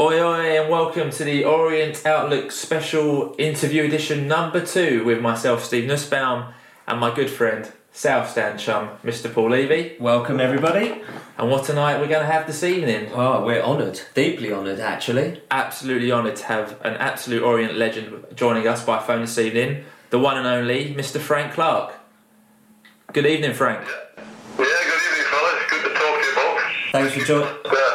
Oi, oi, and welcome to the Orient Outlook special interview edition number two with myself, Steve Nussbaum, and my good friend, South Stand chum, Mr. Paul Levy. Welcome, everybody. And what a night we're going to have this evening? Oh, we're honoured, deeply honoured, actually. Absolutely honoured to have an absolute Orient legend joining us by phone this evening, the one and only Mr. Frank Clark. Good evening, Frank. Yeah, good evening, fellas. Good to talk to you both. Thanks for joining. Uh,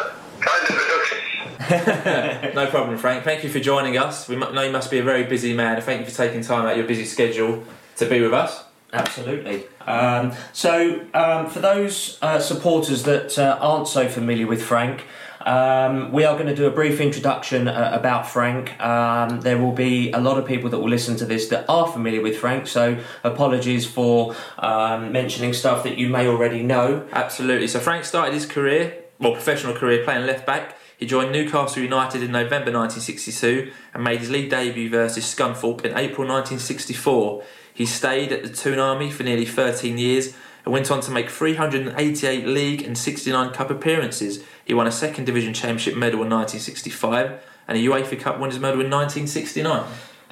No problem, Frank. Thank you for joining us. We know you must be a very busy man. Thank you for taking time out of your busy schedule to be with us. Absolutely. Um, so, um, for those uh, supporters that uh, aren't so familiar with Frank, um, we are going to do a brief introduction uh, about Frank. Um, there will be a lot of people that will listen to this that are familiar with Frank, so apologies for um, mentioning stuff that you may already know. Absolutely. So Frank started his career, well, professional career, playing left back. He joined Newcastle United in November 1962 and made his league debut versus Scunthorpe in April 1964. He stayed at the Toon Army for nearly 13 years and went on to make 388 league and 69 cup appearances. He won a second division championship medal in 1965 and a UEFA Cup winners medal in 1969.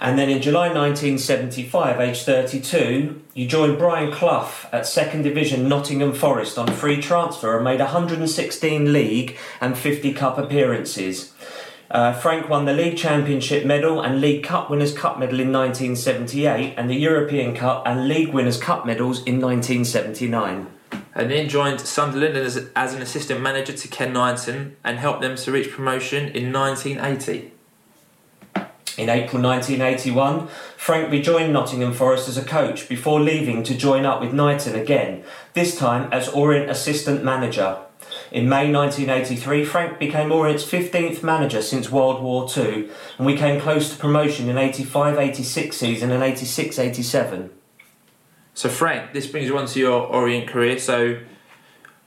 And then in July 1975, age 32, you joined Brian Clough at second division Nottingham Forest on free transfer and made 116 league and 50 cup appearances. Uh, Frank won the League Championship medal and League Cup Winners' Cup medal in 1978 and the European Cup and League Winners' Cup medals in 1979. and then joined Sunderland as, as an assistant manager to Ken Knighton and helped them to reach promotion in 1980. In April 1981, Frank rejoined Nottingham Forest as a coach before leaving to join up with Knighton again, this time as Orient assistant manager. In May 1983, Frank became Orient's 15th manager since World War II, and we came close to promotion in 85 86 season and 86 87. So, Frank, this brings you on to your Orient career, so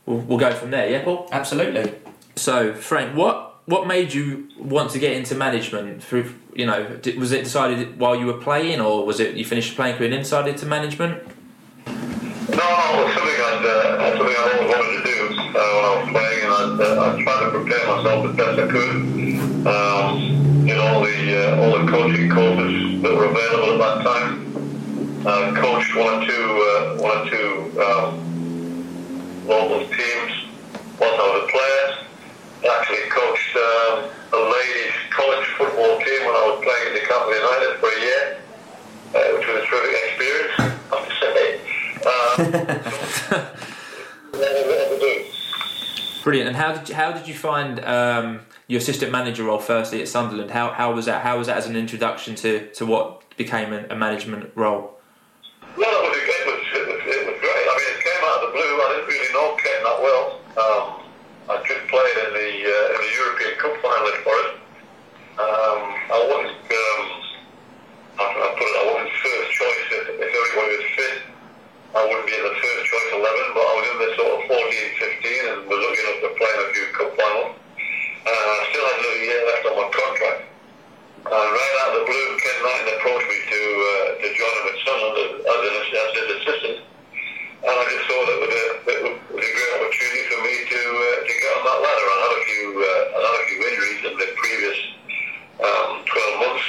we'll, we'll go from there, yeah, Paul? Absolutely. So, Frank, what what made you want to get into management? Through you know, was it decided while you were playing, or was it you finished playing career and then decided to management? No, no, it's something I'd, uh, something I always wanted to do uh, when I was playing, and I'd, uh, I'd to prepare myself as best I could. Um, know, all the uh, all the coaching courses that were available at that time. Uh, coached one or two uh, one or two um, local teams whilst I was a player. Actually coached um, a ladies college football team when I was playing at Newcastle United for a year, uh, which was a terrific experience, I have to say. Um, Brilliant. And how did you, how did you find um, your assistant manager role firstly at Sunderland? How, how was that? How was that as an introduction to, to what became a, a management role? Well, it was, it, was, it, was, it was great. I mean, it came out of the blue. I didn't really know Ken that well. Um, I just played in the uh, in the European Cup final for it. Um, I wasn't, um, can I put it, I wasn't first choice if, if everybody was fit. I wouldn't be in the first choice 11, but I was in the sort of 14, 15 and was looking up to playing a few cup finals. Uh, I still had another year left on my contract. And right out of the blue, Ken Knighton approached me to uh, to join him at Sunderland as, an, assistant. And I just was a, it was a great opportunity for me to uh, to get on that ladder. I had a few uh, I had a few injuries in the previous um, 12 months,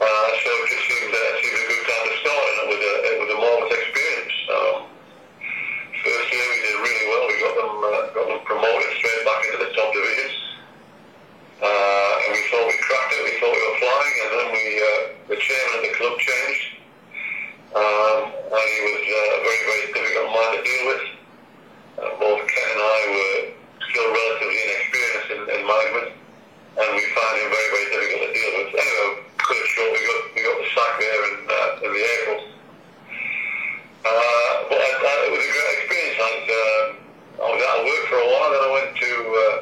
uh, so it just seemed, uh, seemed a good time to start, and it was a it was a marvelous experience. Um, first year we did really well. We got them uh, got them promoted straight back into the top divisions. Uh, and we thought we cracked it, we thought we were flying, and then we, uh, the chairman of the club changed. Um, and he was uh, a very, very difficult man to deal with. Uh, both Ken and I were still relatively inexperienced in, in management, and we found him very, very difficult to deal with. Anyway, cut it we got, we got the sack there in, uh, in the April. Uh, but I, I, it was a great experience. I'd, um, I was out of work for a while, then I went to, uh,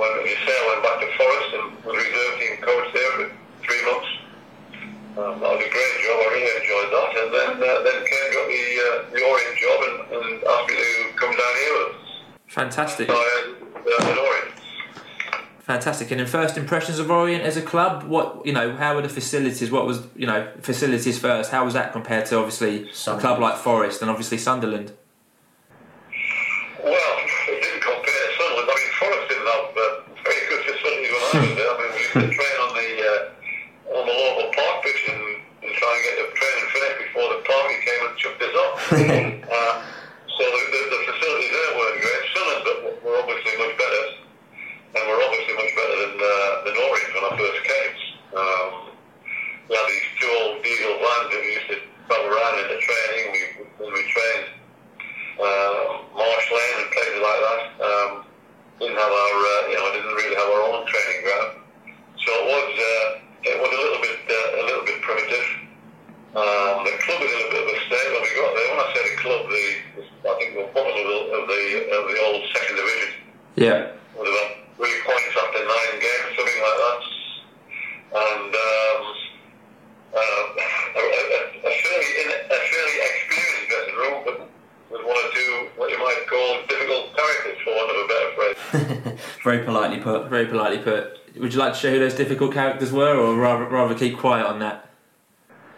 when you say I went back to Forest and was reserve team coach there for three months. Um, that was a great job. I really enjoyed that. And then uh, then Ken got the uh, the Orient job and, and asked me to come down here with him. Fantastic. So uh, Orient. Fantastic. And in first impressions of Orient as a club, what you know, how were the facilities? What was you know facilities first? How was that compared to obviously a club like Forest and obviously Sunderland? Well, it didn't compare to Sunderland. I mean, Forest didn't have uh, very good facilities when I was there. I to train on the uh, on the local park pitch and, and try and get the training finished before the party came and chucked us off. uh, so the, the, the facilities there weren't great. Sunderland were- were obviously much better, and were obviously much better than uh, than Orient when I first came. Um, we had these two old diesel vans that we used to travel around in the training. We when we trained uh, Marsh Lane and places like that. Um, didn't have our, uh, you know, didn't really have our own training ground. So it was, uh, it was a little bit, uh, a little bit primitive. Um, the club is in a bit of a state when we got there. When I say the club, the, I think the bottom of the, of the, of the old second division Yeah. with about three points after nine games, something like that. And um, uh, a, a, a fairly in, a fairly experienced dressing room, but with one or two what you might call difficult characters, for want of a better phrase. Very politely put. Very politely put. Share who those difficult characters were, or rather, rather keep quiet on that?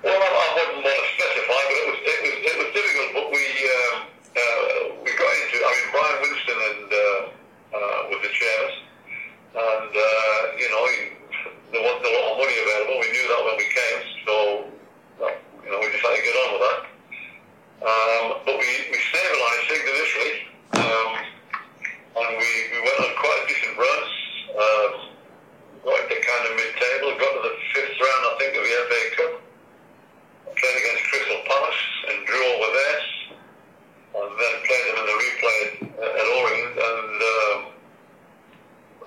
Well, I, I wouldn't want to specify, but it was it was it was difficult. But we um, uh, we got into. I mean, Brian Winston and uh, uh, was the chairman, and uh, you know he, there wasn't a lot of money available. We knew that when we came, so uh, you know we just had to get on with that. Um, but we we stabilised things initially, um, and we, we went on quite a decent runs. Um, got into kind of mid-table, got to the fifth round, I think, of the FA Cup played against Crystal Palace and drew over there, and then played them in the replay at, at Orient, and um,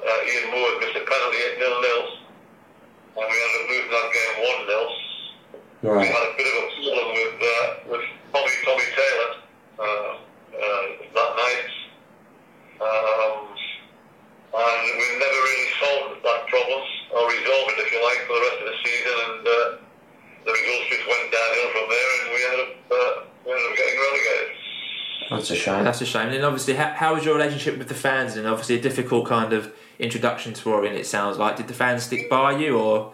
uh, Ian Moore missed a penalty at nil nil, and we ended up losing that game one 0 We had a bit of a problem with uh, with Tommy Tommy Taylor uh, uh, that night. Um, and we never really solved that problem, or resolved it, if you like, for the rest of the season. And uh, the results just went downhill from there, and we ended up, uh, we ended up getting relegated. That's a shame. That's a shame. And obviously, how, how was your relationship with the fans? And obviously, a difficult kind of introduction to Orient. It sounds like. Did the fans stick by you, or?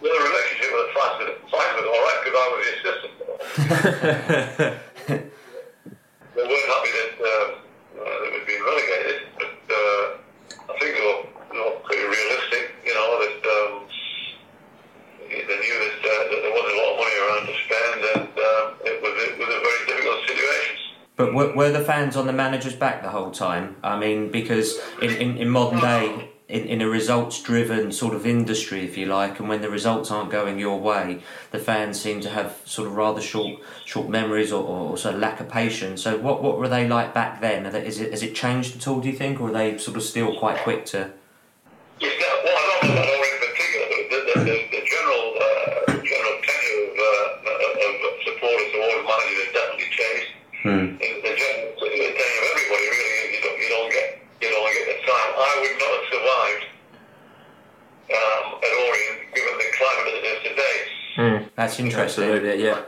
Well, the relationship with the fans was, fans was all right because I was the assistant. On the manager's back the whole time? I mean, because in, in, in modern day, in, in a results driven sort of industry, if you like, and when the results aren't going your way, the fans seem to have sort of rather short short memories or, or sort of lack of patience. So, what, what were they like back then? They, is it, has it changed at all, do you think, or are they sort of still quite quick to. That's interesting. Absolutely, yeah.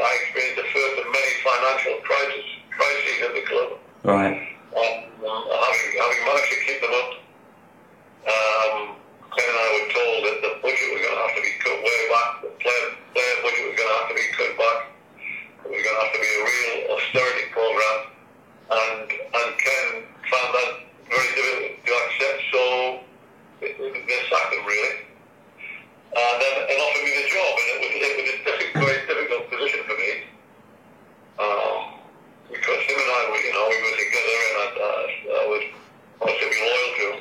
I experienced the first of many financial crises, crises at the club. Right. Um, having, having managed to keep them up, um, Ken and I were told that the budget was going to have to be cut way back. The player, player budget was going to have to be cut back. It was going to have to be a real austerity program. And, and Ken found that very difficult to accept, so they sacked him really and then and offered me the job, and it was it was a difficult, very difficult position for me, um, because him and I were, you know, we were together, and I, uh, I was wanted to be loyal to him.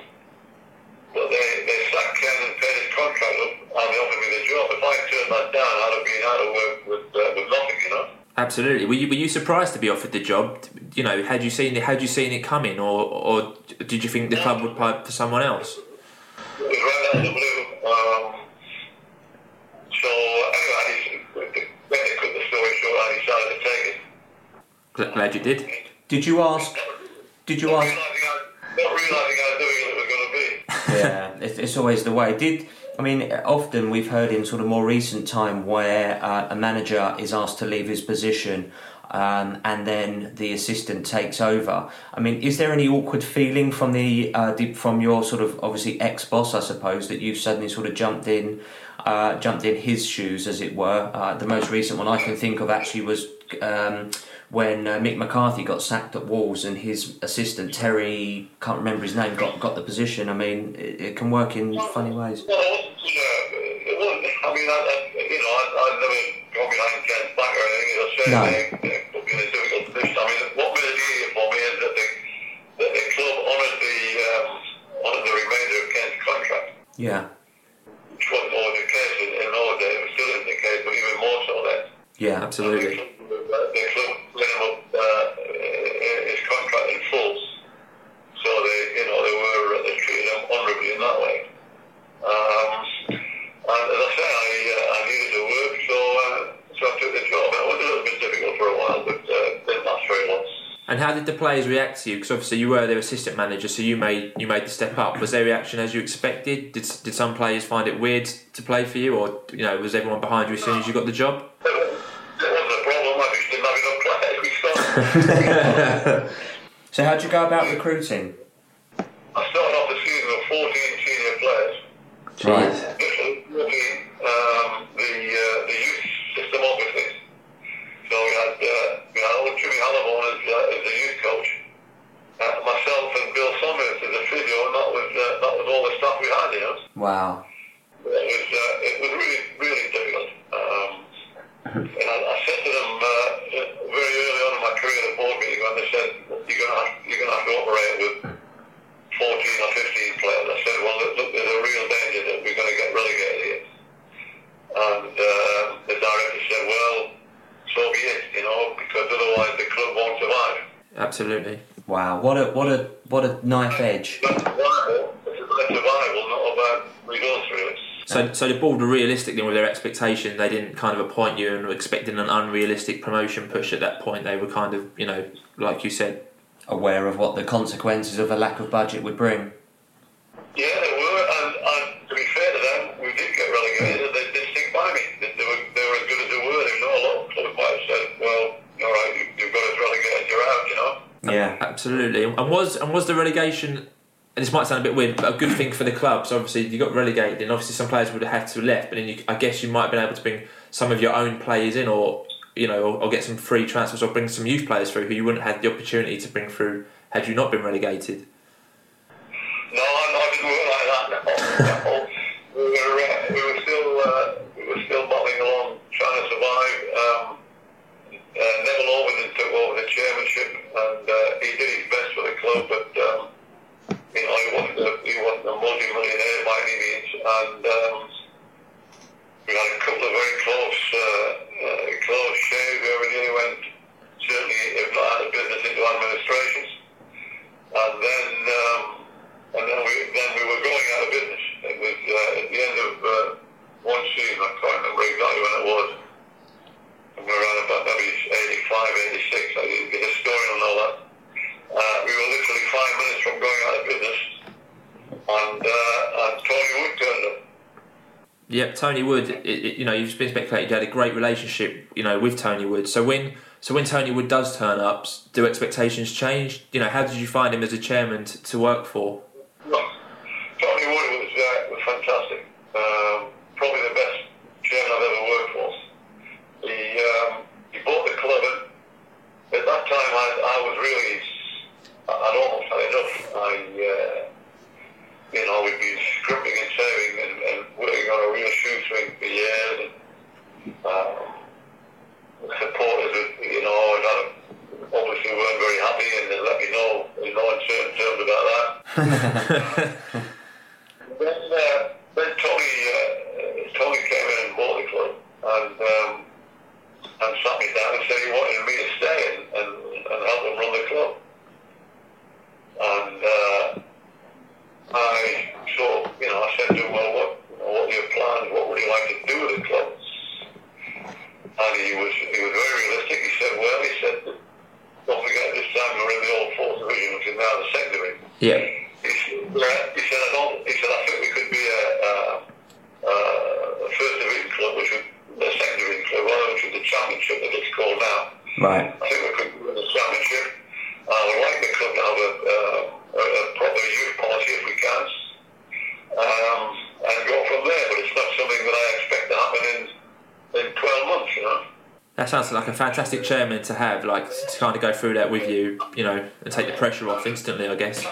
But they they sacked Ken and paid his contract up, and they offered me the job. If I turned that down, I'd have been out of work with uh, with nothing, you know. Absolutely. Were you, were you surprised to be offered the job? You know, had you seen it? Had you seen it coming, or or did you think the club would pipe for someone else? It was right out of the blue. Um, so anyway, I when they cut the story short, I decided to take it. Glad you did. Did you ask? Did you Not ask? realising how, not realising how it was going to be. yeah, it's, it's always the way. Did I mean often we've heard in sort of more recent time where uh, a manager is asked to leave his position. Um, and then the assistant takes over. I mean, is there any awkward feeling from the, uh, the from your sort of obviously ex boss, I suppose, that you've suddenly sort of jumped in, uh, jumped in his shoes, as it were? Uh, the most recent one I can think of actually was um, when uh, Mick McCarthy got sacked at Wolves and his assistant Terry can't remember his name got got the position. I mean, it, it can work in funny ways. Well, it wasn't, uh, it wasn't, I mean, I, I, you know, I, I never gone behind Ken's back or anything, as I say, No. they, they put me in a difficult position. I mean, what made it easier for me is that the, that the club honoured the, um, honoured the remainder of Ken's contract, Yeah, which wasn't always the case in, in days, it still isn't the case, but even more so then. Yeah, Absolutely. And how did the players react to you? Because obviously you were their assistant manager, so you made you made the step up. Was their reaction as you expected? Did did some players find it weird to play for you, or you know was everyone behind you as soon as you got the job? So how'd you go about recruiting? I started off the season with 14 senior players. Right. This was really um, the uh, the youth system offices. So we had uh, we had old Jimmy Halliburton as, uh, as the youth coach, uh, myself and Bill Summers as a physio, and that was uh, that was all the stuff we had. You know, Wow. it was uh, it was really really difficult. Um, and I, I said to them uh, very early on in my career at a board meeting when they said you're gonna have, you're gonna have to operate with 14 or 15 players. I said, well, look, look, there's a real danger that we're going to get relegated here. And uh, the director said, well, so be it, you know, because otherwise the club won't survive. Absolutely. Wow. What a what a what a knife edge. That's survival. It's about survival, not about results, really. So, so the board were realistic then with their expectation. They didn't kind of appoint you and were expecting an unrealistic promotion push at that point. They were kind of, you know, like you said, Aware of what the consequences of a lack of budget would bring. Yeah, they were, and, and to be fair to them, we did get relegated. They did stick by me. They, they, were, they were as good as they were. They know a lot of clubs might have said, well, all right, you, you've got us relegated, you're out, you know. Yeah. Absolutely. And was and was the relegation? And this might sound a bit weird, but a good thing for the club. So obviously you got relegated, and obviously some players would have had to have left. But then you, I guess you might have been able to bring some of your own players in, or you know, or, or get some free transfers, or bring some youth players through who you wouldn't have had the opportunity to bring through had you not been relegated. No, no, it didn't work like that. No, we were uh, we were still uh, we were still battling along, trying to survive. Um, uh, Neville Ovenden took over the chairmanship, and uh, he did his best for the club, but um, you know he wasn't a, he wasn't a multi-millionaire by any means, and um, we had a couple of very close uh, uh, close shaves where we nearly went, certainly if not out of business, into administrations and then um, and then we then we were going out of business. It was uh, at the end of uh, one season. I can't remember exactly when it was. And we were around about maybe 85, 86. I, the historian will know that. Uh, we were literally five minutes from going out of business, and uh, and Tony Wood turned up. Yep, Tony Wood. It, it, you know, you've been speculated. You had a great relationship, you know, with Tony Wood. So when so when Tony Wood does turn up, do expectations change? You know, how did you find him as a chairman to, to work for? to have, like to kind of go through that with you, you know, and take the pressure off instantly, I guess.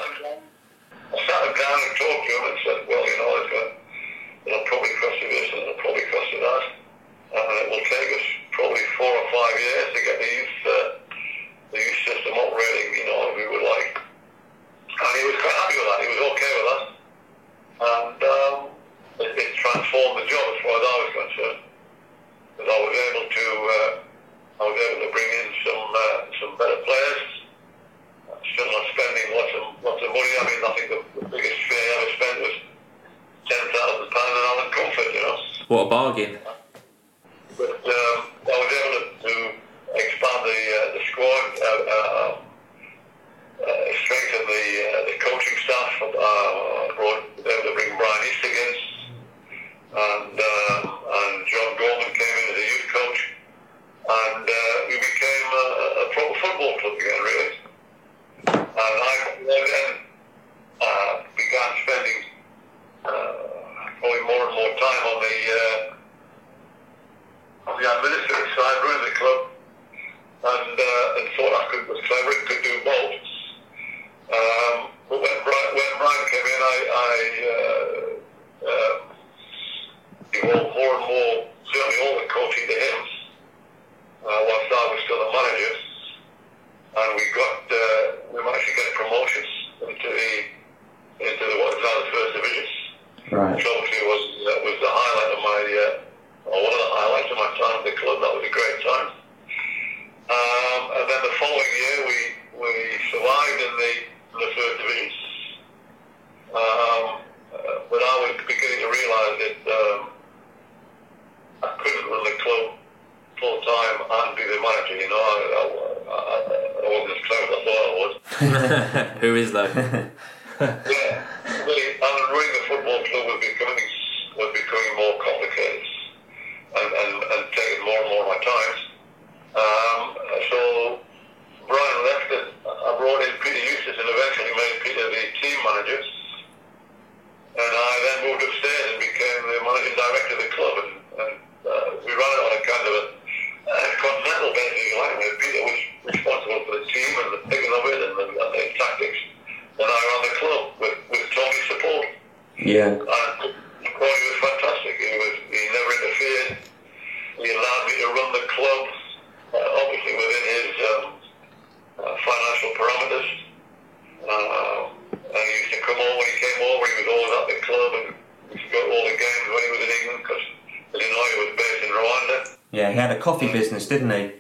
didn't he?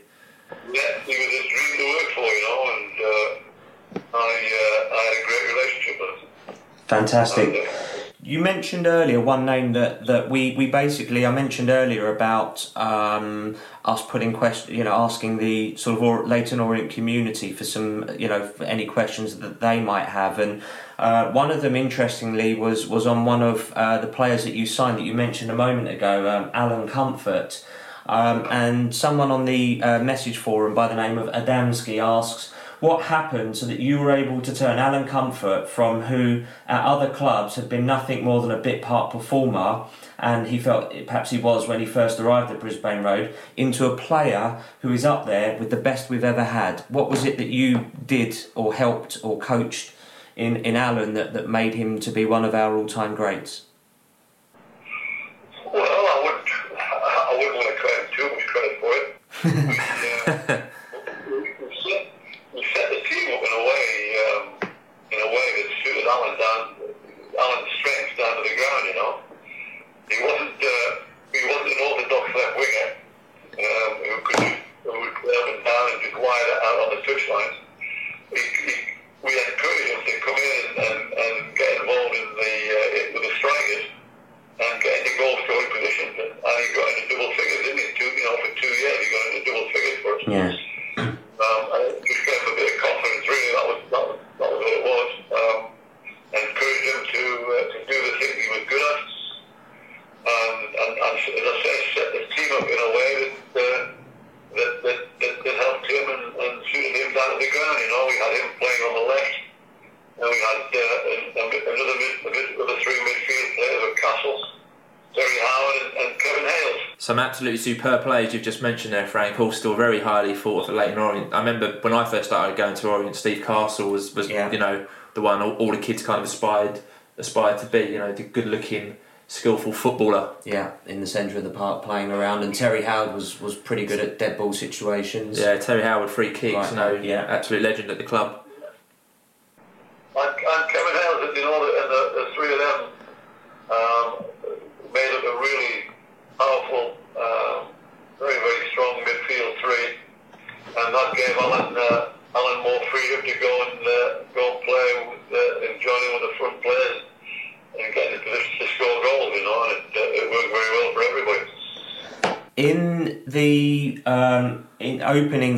Yeah, he was his dream to work for, you know, and uh, I, uh, I had a great relationship with him. Fantastic. And, uh, you mentioned earlier one name that, that we, we basically I mentioned earlier about um, us putting question you know asking the sort of or, Leyton Orient community for some you know any questions that they might have and uh, one of them interestingly was was on one of uh, the players that you signed that you mentioned a moment ago um, Alan Comfort um, and someone on the uh, message forum by the name of Adamski asks, what happened so that you were able to turn Alan Comfort from who at other clubs had been nothing more than a bit part performer and he felt perhaps he was when he first arrived at Brisbane Road into a player who is up there with the best we've ever had. What was it that you did or helped or coached in, in Alan that, that made him to be one of our all time greats? ハハハハ。absolutely superb players you've just mentioned there, Frank. All still very highly thought of Leyton Orient. I remember when I first started going to Orient, Steve Castle was, was yeah. you know the one all, all, the kids kind of aspired aspired to be. You know, the good looking, skillful footballer. Yeah, in the centre of the park, playing around. And Terry Howard was was pretty good at dead ball situations. Yeah, Terry Howard free kicks. Right. You know, yeah, absolute legend at the club.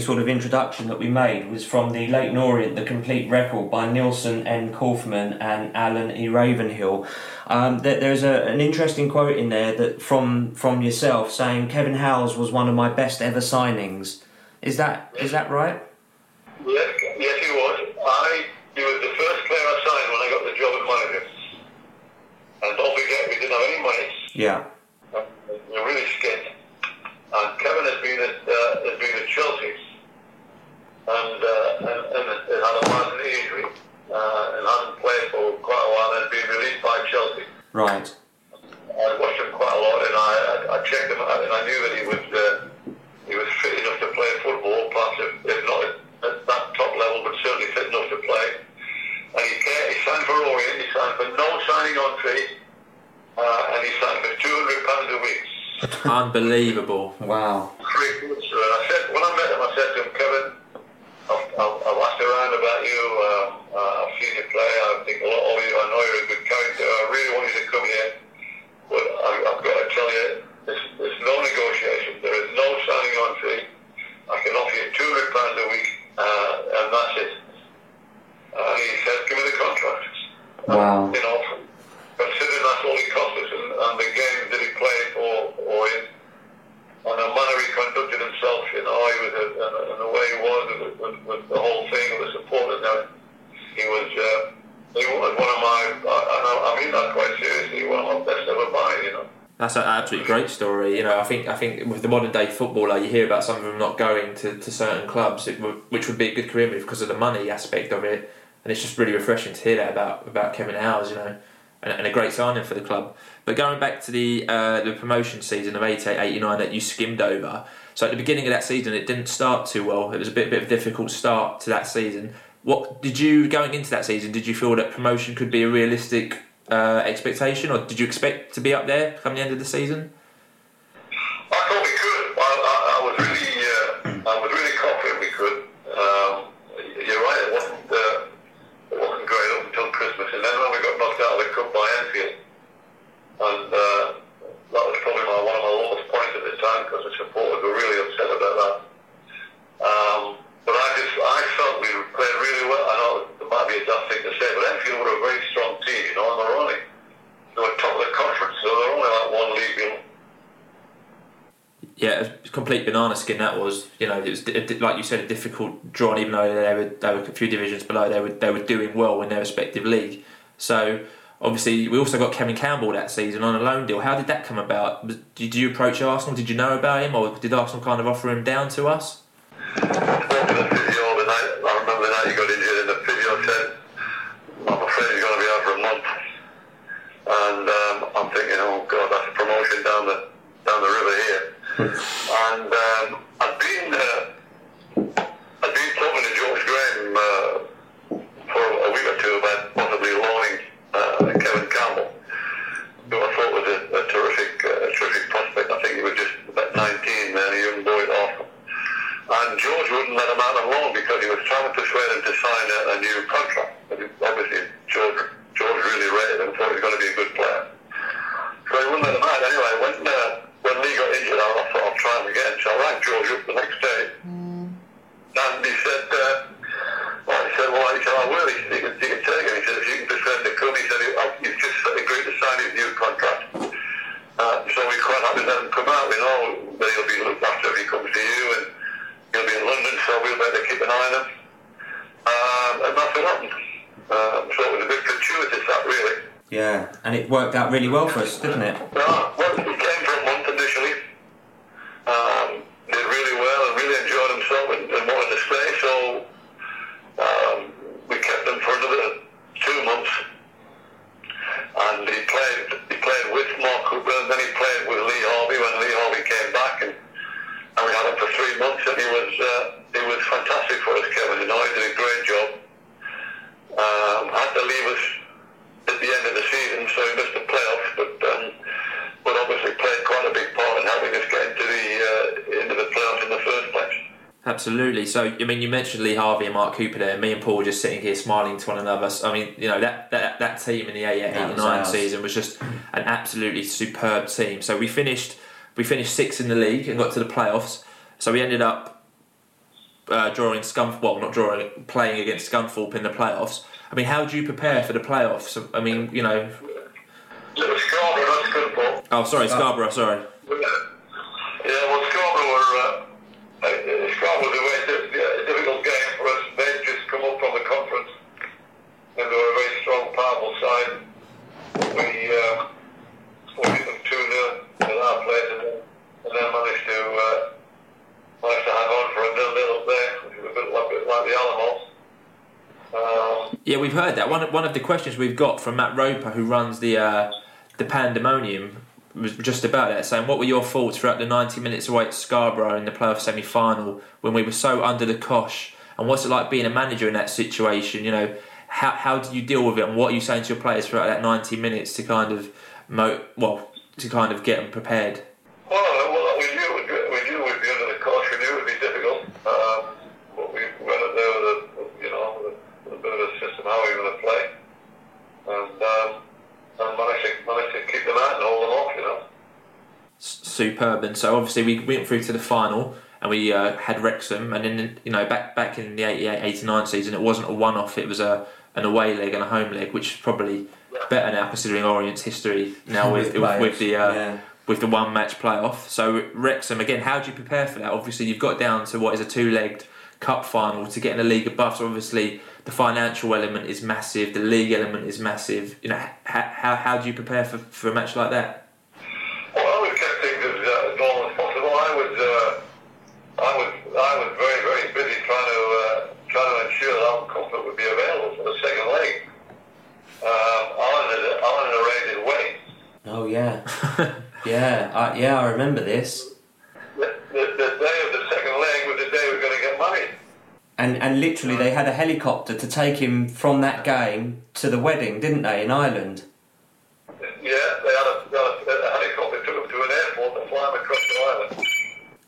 sort of introduction that we made was from the Leyton Orient, the complete record by Neilson N. Kaufman and Alan E. Ravenhill. Um, there, there's a, an interesting quote in there that from from yourself saying Kevin Howells was one of my best ever signings. Is that is that right? uh, absolutely great story. You know, I think I think with the modern day footballer, you hear about some of them not going to, to certain clubs, w- which would be a good career move because of the money aspect of it. And it's just really refreshing to hear that about about Kevin Howes. You know, and, and a great signing for the club. But going back to the uh, the promotion season of 88-89 that you skimmed over. So at the beginning of that season, it didn't start too well. It was a bit bit of a difficult start to that season. What did you going into that season? Did you feel that promotion could be a realistic uh, expectation, or did you expect to be up there come the end of the season? complete banana skin that was. You know, it was like you said, a difficult draw. Even though they were they were a few divisions below, they were they were doing well in their respective league. So obviously, we also got Kevin Campbell that season on a loan deal. How did that come about? Did you approach Arsenal? Did you know about him, or did Arsenal kind of offer him down to us? really well for us, didn't it? So, I mean, you mentioned Lee Harvey and Mark Cooper there. Me and Paul were just sitting here smiling to one another. So, I mean, you know, that, that, that team in the 88 89 season was just an absolutely superb team. So, we finished we finished sixth in the league and got to the playoffs. So, we ended up uh, drawing Scunthorpe, well, not drawing, playing against Scunthorpe in the playoffs. I mean, how do you prepare for the playoffs? I mean, you know, It was Scarborough, not Scunthorpe. oh, sorry, Scarborough, sorry. Yeah, well, Scarborough were uh, uh, Scarborough was a very di- yeah, difficult game for us. They'd just come up from the conference, and they were a very strong, powerful side. We uh, we beat them two 0 at our place, and then, and then managed to uh, managed to hang on for a nil nil there, which was a bit like, bit like the Alamos. Um, Yeah, we've heard that. One of, one of the questions we've got from Matt Roper, who runs the uh, the Pandemonium, was just about that, saying, "What were your thoughts throughout the 90 minutes away at Scarborough in the playoff semi final when we were so under the cosh? And what's it like being a manager in that situation? You know, how how do you deal with it? And what are you saying to your players throughout that 90 minutes to kind of mo- well to kind of get them prepared?" Well, well, we knew it would, we knew we'd be under the cosh. We knew it would be difficult. Um, but we went up there with a, you know, with a, with a bit of a system how we were going to play, and um, and managed to managed to keep them out and hold them off. You know. S- superb. And so obviously we went through to the final and we uh, had Wrexham. And then you know back back in the 88-89 season, it wasn't a one-off. It was a an away leg and a home leg, which is probably better now considering Orient's history now with with, with the uh, Yeah. with the one match playoff. So Wrexham again, how do you prepare for that? Obviously, you've got down to what is a two-legged cup final to get in the league above. So obviously, the financial element is massive, the league element is massive. You know, how how, how do you prepare for, for a match like that? Well, I always kept things as, uh, as normal as possible. I was, uh, I was, I was very, very busy trying to, uh, trying to ensure that Alan Comfort would be available for the second leg. Um, had, Alan had arranged his wedding. Oh yeah, yeah, I, yeah. I remember this. The, the, the day of the second leg was the day we were going to get married. And and literally, they had a helicopter to take him from that game to the wedding, didn't they, in Ireland? Yeah, they had a, they had a, a helicopter took him to an airport to fly him across the island.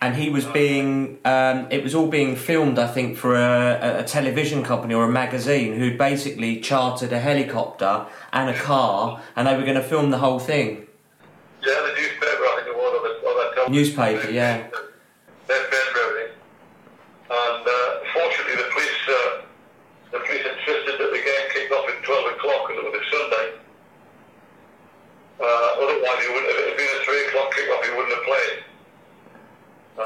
And he was being, um, it was all being filmed, I think, for a, a- television company or a magazine who'd basically chartered a helicopter and a car, and they were going to film the whole thing. Yeah, the newspaper, I think it was, the, or that television. Newspaper, yeah. They paid for everything. And uh, fortunately, the police, uh, the police insisted that the game kicked off at 12 o'clock because it was a Sunday. Uh, otherwise, he would, if it had been a 3 o'clock kick-off, he wouldn't have played.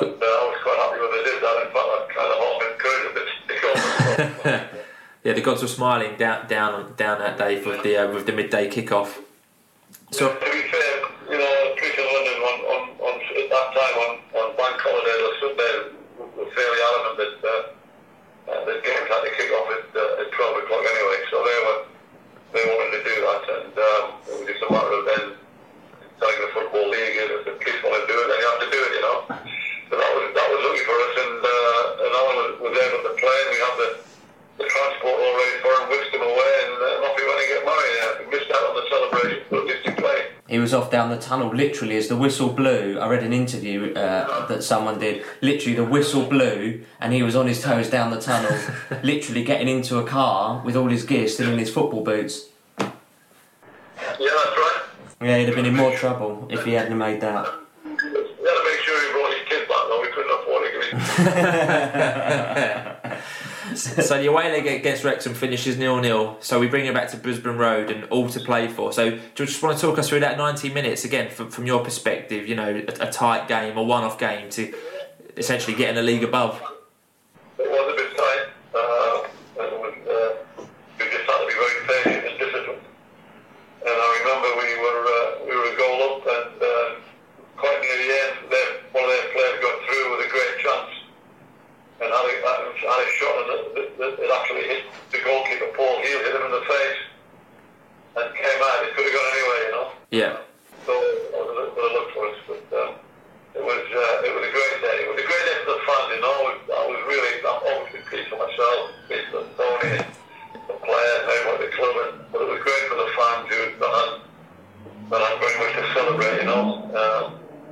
And uh, I was quite happy when they did that. In fact, I kind of half encouraged them to stick on. Yeah, the gods were smiling down down down that day with the uh, with the midday kickoff. So to be fair, you know, in London on, on, on at that time on, on bank holidays or Sunday were fairly adamant that uh, uh, the games had to kick off at, uh, at 12 o'clock anyway. So they were they wanted to do that, and um, it was just a matter of then telling the football league if the want to do it, then you have to do it, was play, and we had the the transport all ready for him, whisked him away, and uh, off he went to get married. Yeah, we missed out on the celebration, but at least he played. He was off down the tunnel, literally, as the whistle blew. I read an interview uh, that someone did. Literally, the whistle blew, and he was on his toes down the tunnel, literally getting into a car with all his gear still in his football boots. Yeah, that's right. Yeah, he'd have been in more trouble if he hadn't made that. We had to make sure he brought his kid back, though. We couldn't afford to give him. so the away leg against Wrexham finishes nil nil. So we bring it back to Brisbane Road and all to play for. So do you just want to talk us through that ninety minutes again from, from your perspective? You know, a, a tight game, a one off game to essentially get in the league above. It was a bit tight. Uh, and it was, uh, we just had to be very patient and disciplined. And I remember we were uh, we were a goal up, and uh, quite near the end, their, one of their players got through with a great chance, and had a, had a shot, and it, it, it actually hit the goalkeeper Paul Heald, hit him in the face, and came out. It could have gone anyway. Yeah. So I was a bit of luck for us, but um, it was uh, it was a great day. It was a great day for the fans. You know, I was, I was really I'm obviously pleased for myself, pleased for Tony, and the players, everyone at the club, and, but it was great for the fans who that had that had very much to celebrate. You know, um,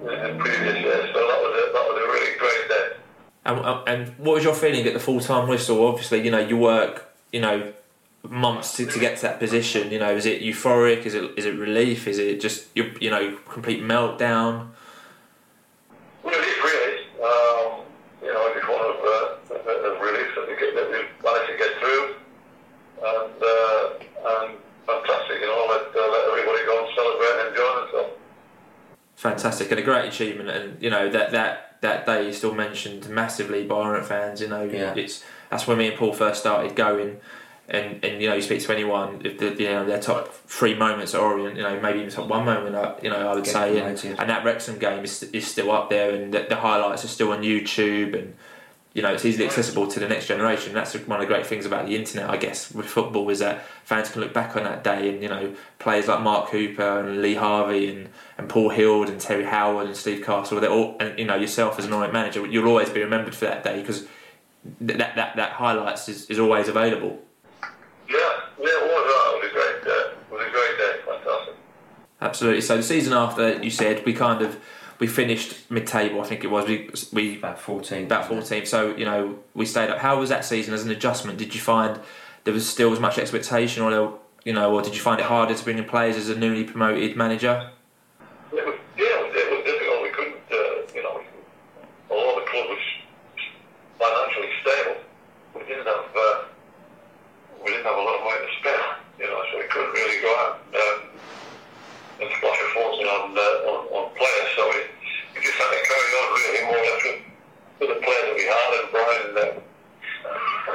in the previous years. So that was a, that was a really great day. And, and what was your feeling at the full time whistle? Obviously, you know, you work, you know, months to, to get to that position. You know, is it euphoric? Is it is it relief? Is it just you you know complete meltdown? Relief, really. Um, you know, just one of uh, relief that we, get, that we managed to get through, and uh, and fantastic. You know, let uh, let everybody go and celebrate and enjoy themselves. Fantastic and a great achievement, and you know that that that day is still mentioned massively by Orient fans. You know, Yeah. it's that's when me and Paul first started going. And, and you know you speak to anyone if the, you know their top three moments at Orient you know maybe even top one moment uh, you know I would Get say and, and that Wrexham game is, is still up there and the, the highlights are still on YouTube and you know it's easily accessible to the next generation that's one of the great things about the internet I guess with football is that fans can look back on that day and you know players like Mark Cooper and Lee Harvey and, and Paul Heald and Terry Howard and Steve Castle they're all and you know yourself as an Orient manager you'll always be remembered for that day because that, that, that highlights is, is always available Yeah, yeah, it was. It was a great, uh, it was a great day. Fantastic. Absolutely. So the season after, you said we kind of we finished mid-table. I think it was we we About 14. about fourteen. So you know we stayed up. How was that season as an adjustment? Did you find there was still as much expectation, or you know, or did you find it harder to bring in players as a newly promoted manager? It was, yeah, it was, it was difficult. We couldn't, uh, you know, although the club was financially stable, we didn't have, uh, we didn't have a lot of money to spend, you know, so we couldn't really go out um, and splash a fortune on, uh, on, on players. So we, we just had to carry on really more or less with, with the players that we had. And Brian, uh,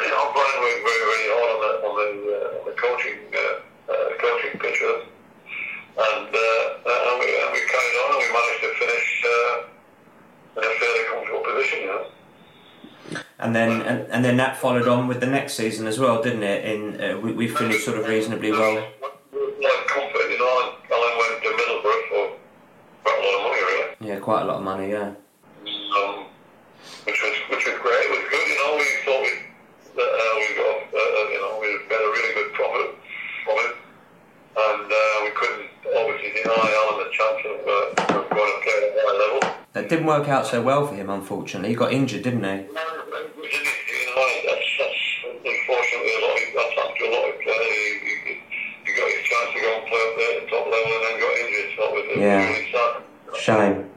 you know, Brian worked very, very hard on the on the, uh, on the coaching uh, uh, coaching pitch with us and, uh, and, we, and we carried on and we managed to finish uh, in a fairly comfortable position, you know. And then and, and then that followed on with the next season as well, didn't it? In uh, we, finished sort of reasonably well. Yeah, quite a lot of money. Yeah. Which was which was great. It was good, you know. We thought we that uh, we got you know we got a really good profit from it, and we couldn't obviously deny Alan the chance of, uh, of going to play at a high level. That didn't work out so well for him, unfortunately. He got injured, didn't he? Yeah. really. Shame.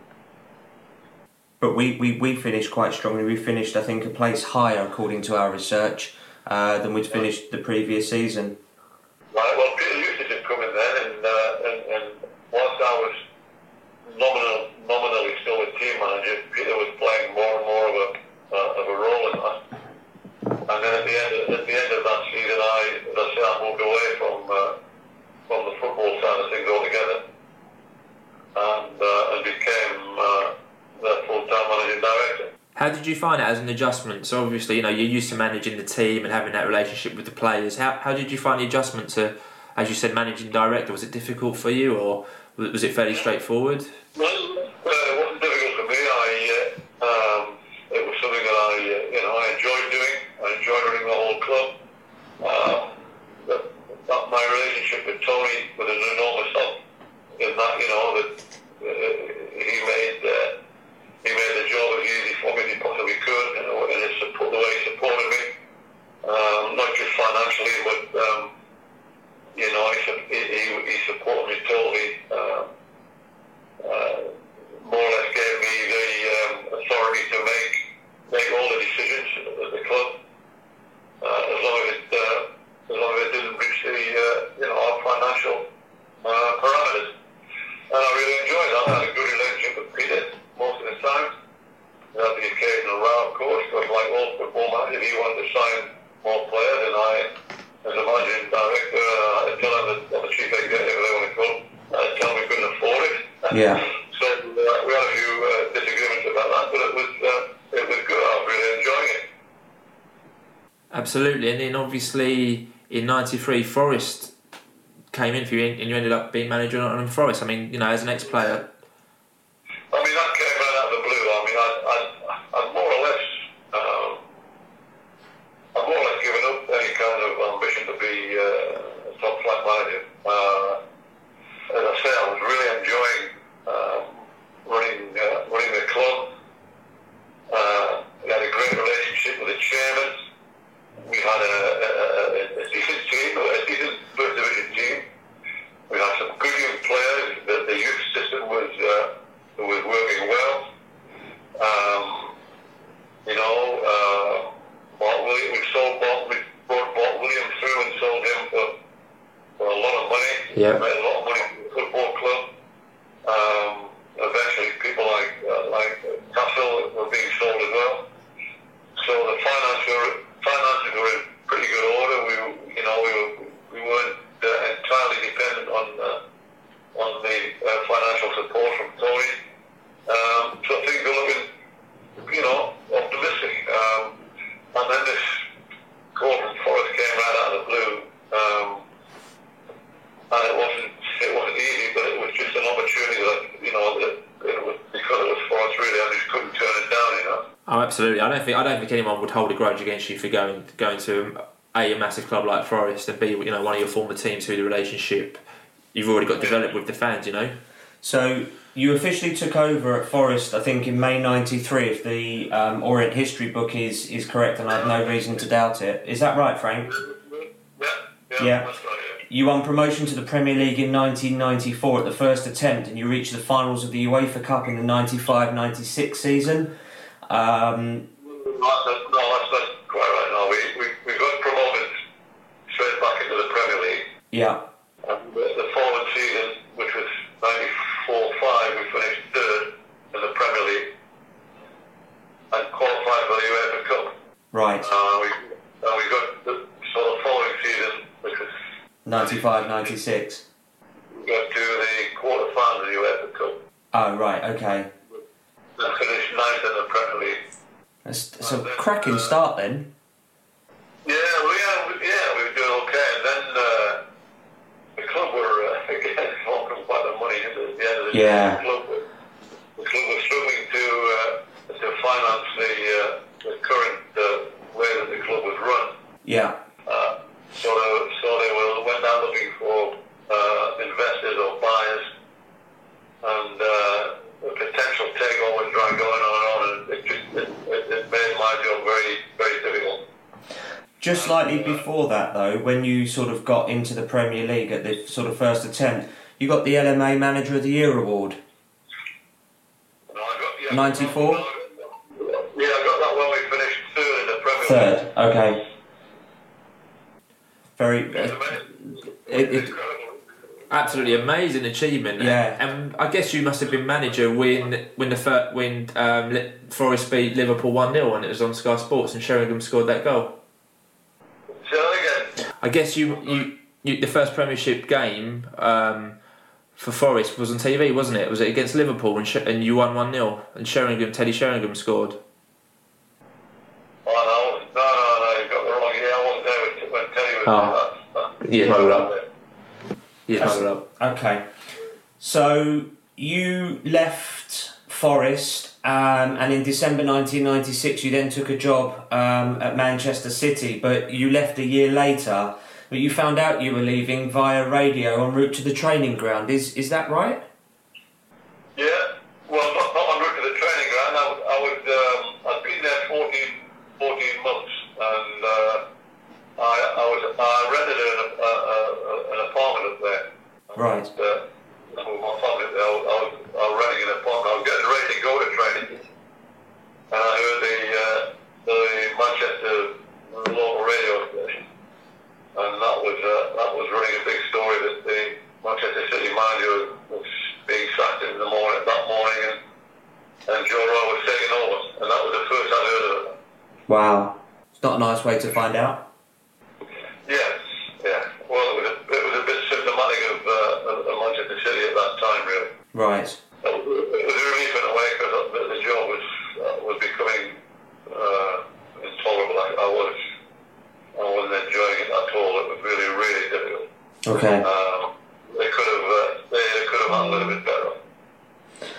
But we, we, we finished quite strongly. We finished, I think, a place higher according to our research uh, than we'd finished the previous season. Right, well, Peter Eustace had come in then, and, uh, and, and whilst I was nominal, nominally still a team manager, Peter was playing more and more of a uh, of a role in that. And then at the end at the end of that season, I, as I say, I moved away from uh, from the football side of things altogether, and uh, and became uh, the full-time managing director. How did you find it as an adjustment? So obviously, you know, you're used to managing the team and having that relationship with the players. How how did you find the adjustment to, as you said, managing director? Was it difficult for you, or was it fairly straightforward? Well, uh, it wasn't difficult for me. I, uh, um, it was something that I, uh, you know, I enjoyed doing. I enjoyed running the whole club. Um, but, but my relationship with Tony was an enormous help in that, you know, that uh, he made uh, he made the job as easy for me as he possibly could, you know, and his support, the way he supported me, um, not just financially, but um, you know, he, he, he, supported me totally. Um, uh, more or less gave me the um, authority to make make all the decisions at the club, uh, as long as it uh, as long as it didn't breach the uh, you know our financial uh, parameters. And I really enjoyed that. I had a good relationship with Peter most of the time. Had the occasional row, of course, because like all football managers, he wanted to sign more players, than I, as a managing director, uh, I tell him that, or the chief executive, whatever they want to call him, I tell him we couldn't afford it. Yeah. So uh, we had a few uh, disagreements about that, but it was uh, it was good. I was really enjoying it. Absolutely, and then obviously in '93, Forest came in for you and you ended up being manager at Forest. I mean, you know, as an ex-player, I mean, that came right out of the blue. I mean, I, I, I'd more or less, um, I'd more or less given up any kind of ambition to be uh, a top flight manager. Uh, as I say, I was really enjoying um, running uh, running the club. Uh, we had a great relationship with the chairman. We had a, a, a, a decent team, a decent first division team. We had some good young players. The, the youth system was uh, was working well. Um, you know, uh, Bart William, we sold Bart, we brought Bart William through and sold him for, for a lot of money. Yeah. Made a lot of money for the football club. Um, eventually, people like uh, like Castle were being sold as well. So the finance were, finances were in pretty good order. We, were- you know, we were, we weren't uh, entirely dependent on uh, on the uh, financial support from Tories. Um, so things are looking, you know, optimistic. Um, and then this call from Forest came right out of the blue. Um, and it wasn't it wasn't easy, but it was just an opportunity that you know that it was because it was Forest really, I just couldn't turn it down. You know. oh, absolutely. I don't think I don't think anyone would hold a grudge against you for going going to a, a massive club like Forest and b you know one of your former teams who the relationship you've already got developed with the fans. You know. So you officially took over at Forest, I think, in May '93. If the um, Orient history book is is correct, and I have no reason to doubt it. Is that right, Frank? Yeah, yeah, Yeah. right. Yeah. You won promotion to the Premier League in 1994 at the first attempt, and you reached the finals of the UEFA Cup in the 95-96 season. Um, That's not, no, that's not quite right. No, we, we, we got promoted straight back into the Premier League. yeah, And the, the following season, which was 94-5, we finished third in the Premier League and qualified for the UEFA Cup. right. Uh, we, and we got the, so the following season, which was 95-96. we got to the quarter final of the UEFA Cup. Oh, right. Okay. And finished ninth in the Premier League. That's, that's a cracking start then. Yeah, we- yeah, we were doing okay. And then uh, the club were, uh, again, talking about the money at the, the end of the Yeah. the club, were- the club was struggling to uh, to finance the uh, the current uh, way that the club was run. Yeah. Uh, so they, so they were, went out looking for uh, investors or buyers, and uh, the potential takeover was going on and on, and it just it, it, it made my job very very difficult. Just slightly before that, though, when you sort of got into the Premier League at the sort of first attempt, you got the LMA Manager of the Year award. No, I got, yeah, 94? Yeah, I got that when we finished third in the Premier Third. League. Okay. Very. Uh, it, it. Absolutely amazing achievement. Yeah. And I guess you must have been manager when when the fir- when um, Li- Forest beat Liverpool one 0 and it was on Sky Sports and Sheringham scored that goal. Say that again. I guess you you, you the first Premiership game um, for Forest was on TV, wasn't it? Was it against Liverpool and, Sh- and you won one 0 and Sheringham Teddy Sheringham scored. Oh, no, no, no, no, you got the wrong. Yeah, I wasn't there when, when Teddy was Oh. that. that. Yeah, muddled up. Yeah, muddled up. okay. So you left Forest, um, and in December 1996, you then took a job um, at Manchester City, but you left a year later. But you found out you were leaving via radio en route to the training ground. Is is that right? Yeah, well, not, not en route to the training ground. I, was- I was, um, I'd been there 14, 14 months, and uh, I, I was, I rented an, uh, uh, an apartment up there. Right. And, uh, with my family, I was, I was, I was renting an. I was getting ready to go to training, and I heard the, uh, the Manchester local radio and that was, uh, that was running a big story that the Manchester City manager was being sacked in the morning that morning, and, and Joe Royle was taking over, and that was the first I heard of it. Wow. It's not a nice way to find out. Right. It was a relief in a way because the, job was uh, was becoming uh, intolerable. I, was I wasn't enjoying it at all. It was really really difficult. Okay. Um, that a little bit better.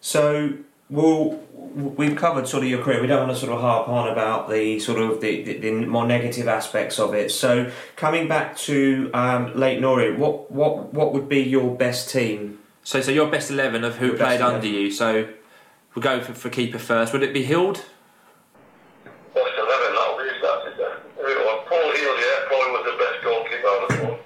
So, well, we've covered sort of your career. We don't want to sort of harp on about the sort of the, the, the more negative aspects of it. So, coming back to um, Leyton Orient, what what what would be your best team? So, so your best eleven of who Your played under 11. you. So, we'll go for, for keeper first. Would it be Heald? Best 11, that'll be that. is that. Well, Paul Heald, yeah, probably was the best goalkeeper out of the board.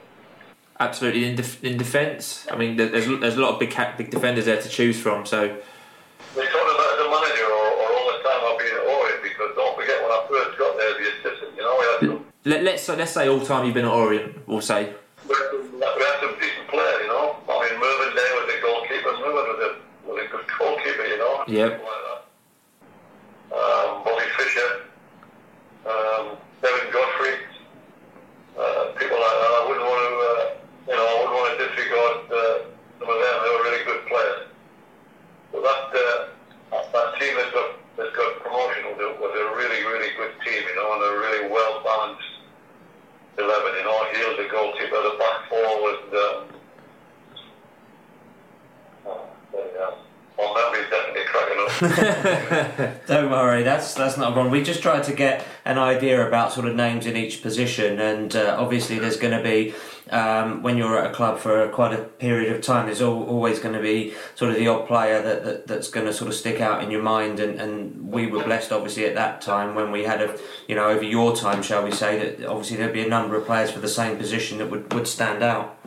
Absolutely in, def- in defence. I mean, there- there's there's a lot of big ca- big defenders there to choose from. So, We talked about as a manager or, or all the time I've been at Orient because don't forget when I first got there, the assistant, you know, we had some, let, let's let's say all time you've been at Orient. We'll say. we had some, we had some decent players, you know. I mean, Mervyn Day was a goalkeeper, Mervyn was a, was a good goalkeeper, you know. Yep. People Like that. Um, Bobby Fisher, um, Kevin Godfrey, uh, people like that. I wouldn't want to, uh, you know, I wouldn't want to disregard uh, some of them. They were really good players. But that, uh, that, that team that's got, that's got promotion was a, was a really, really good team, you know, and a really well balanced 11. You know, he was the goalkeeper. The back four was, um, oh, there you go. My memory's definitely cracking up. Don't worry, a problem. We just tried to get an idea about sort of names in each position, and uh, obviously there's going to be um, when you're at a club for quite a period of time. There's al- always going to be sort of the odd player that, that that's going to sort of stick out in your mind, and, and we were blessed obviously at that time when we had a you know over your time, shall we say that obviously there'd be a number of players for the same position that would, would stand out.